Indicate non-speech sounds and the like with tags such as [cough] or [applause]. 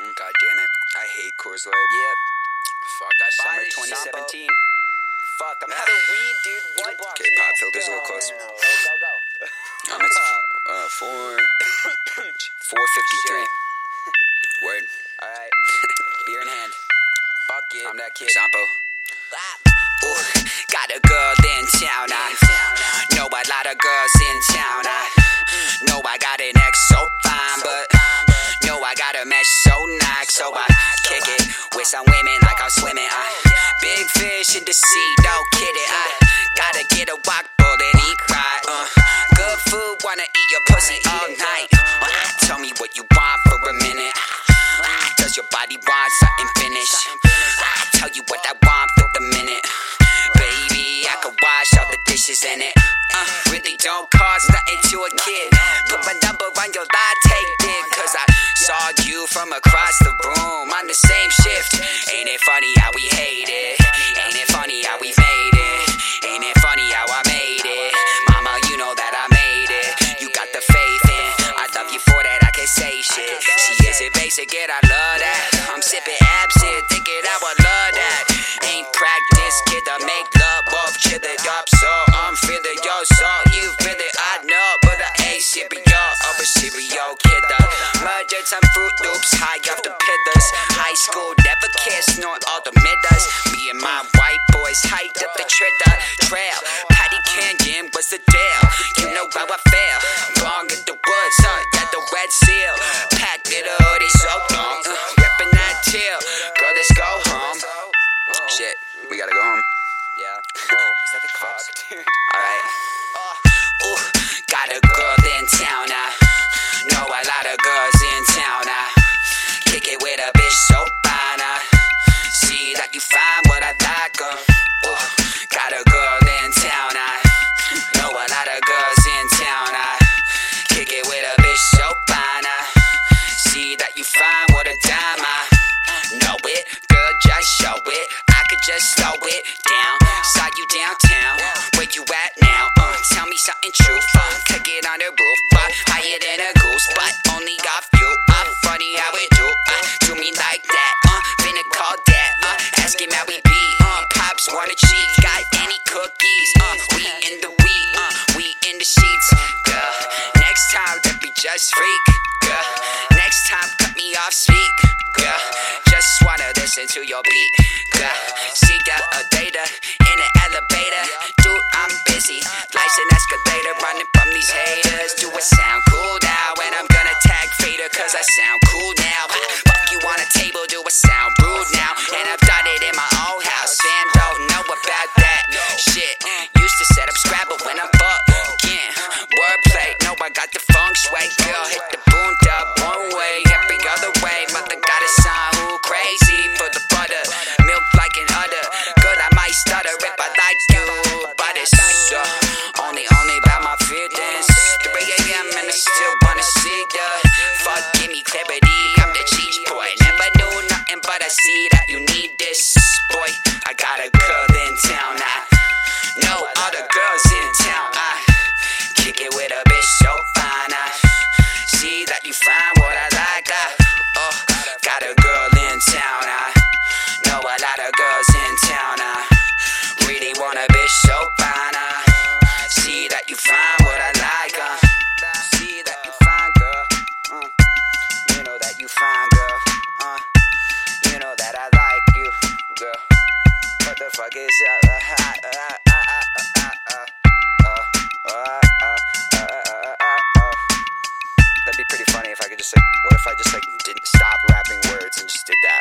Mm, God damn it. I hate Coors Light. Yep. Fuck, I buy Summer 2017. Sampo. Fuck, I'm out of [sighs] weed, dude. What? Okay, pop filter's a little close. Go, go, go. [laughs] Um, it's uh, four, [coughs] 453. [laughs] Word. Alright. [laughs] Beer in hand. Fuck it. I'm that kid. Sampo. Ooh, got a girl in town. I know a lot of girls in town. I in the sea, don't kid it. I gotta get a walk bull and eat right. Uh, good food, wanna eat your pussy all night. Uh, tell me what you want for a minute. Uh, does your body want something finished? I tell you what I want for the minute. Baby, I could wash all the dishes in it. Uh, really don't cost nothing to a kid. Put my number on your latte, dig. Cause I saw you from across the isn't basic, yet I love that. I'm sipping absinthe, thinking I would love that. Ain't this kid to make love, both chill it up. So I'm feeling your soul, you feel it, I know. But I ain't serial of a serial killer. Murdered some Froot Loops high off the pillars. High school never kissed, nor all the middas. Me and my white boys hiked up the Trigger Trail. Shit, we gotta go home. Yeah. Oh, is that the cops? Alright. Ooh, got a girl in town. I know a lot of girls in town. I kick it with a bitch so fine. I see that you find what I like. Uh. Ooh, got a girl in town. I know a lot of girls in town. I kick it with a bitch so fine. I see that you find what a dime. I something true. Uh, take it on the roof. Uh, higher than a goose, but only got few. Uh, funny how it do. Uh, do me like that. Uh, finna call that. Uh, ask him how we be. Uh, pops wanna cheat. Got any cookies? Uh, we in the weed. Uh, we in the sheets. Girl, next time let me just freak. Girl, next time cut me off speak. Girl, just wanna listen to your beat. Girl, because I sound but I see that you need this. Boy, I got a girl in town. I know all the girls in town. I kick it with a bitch so fine. I see that you find didn't stop rapping words and just did that?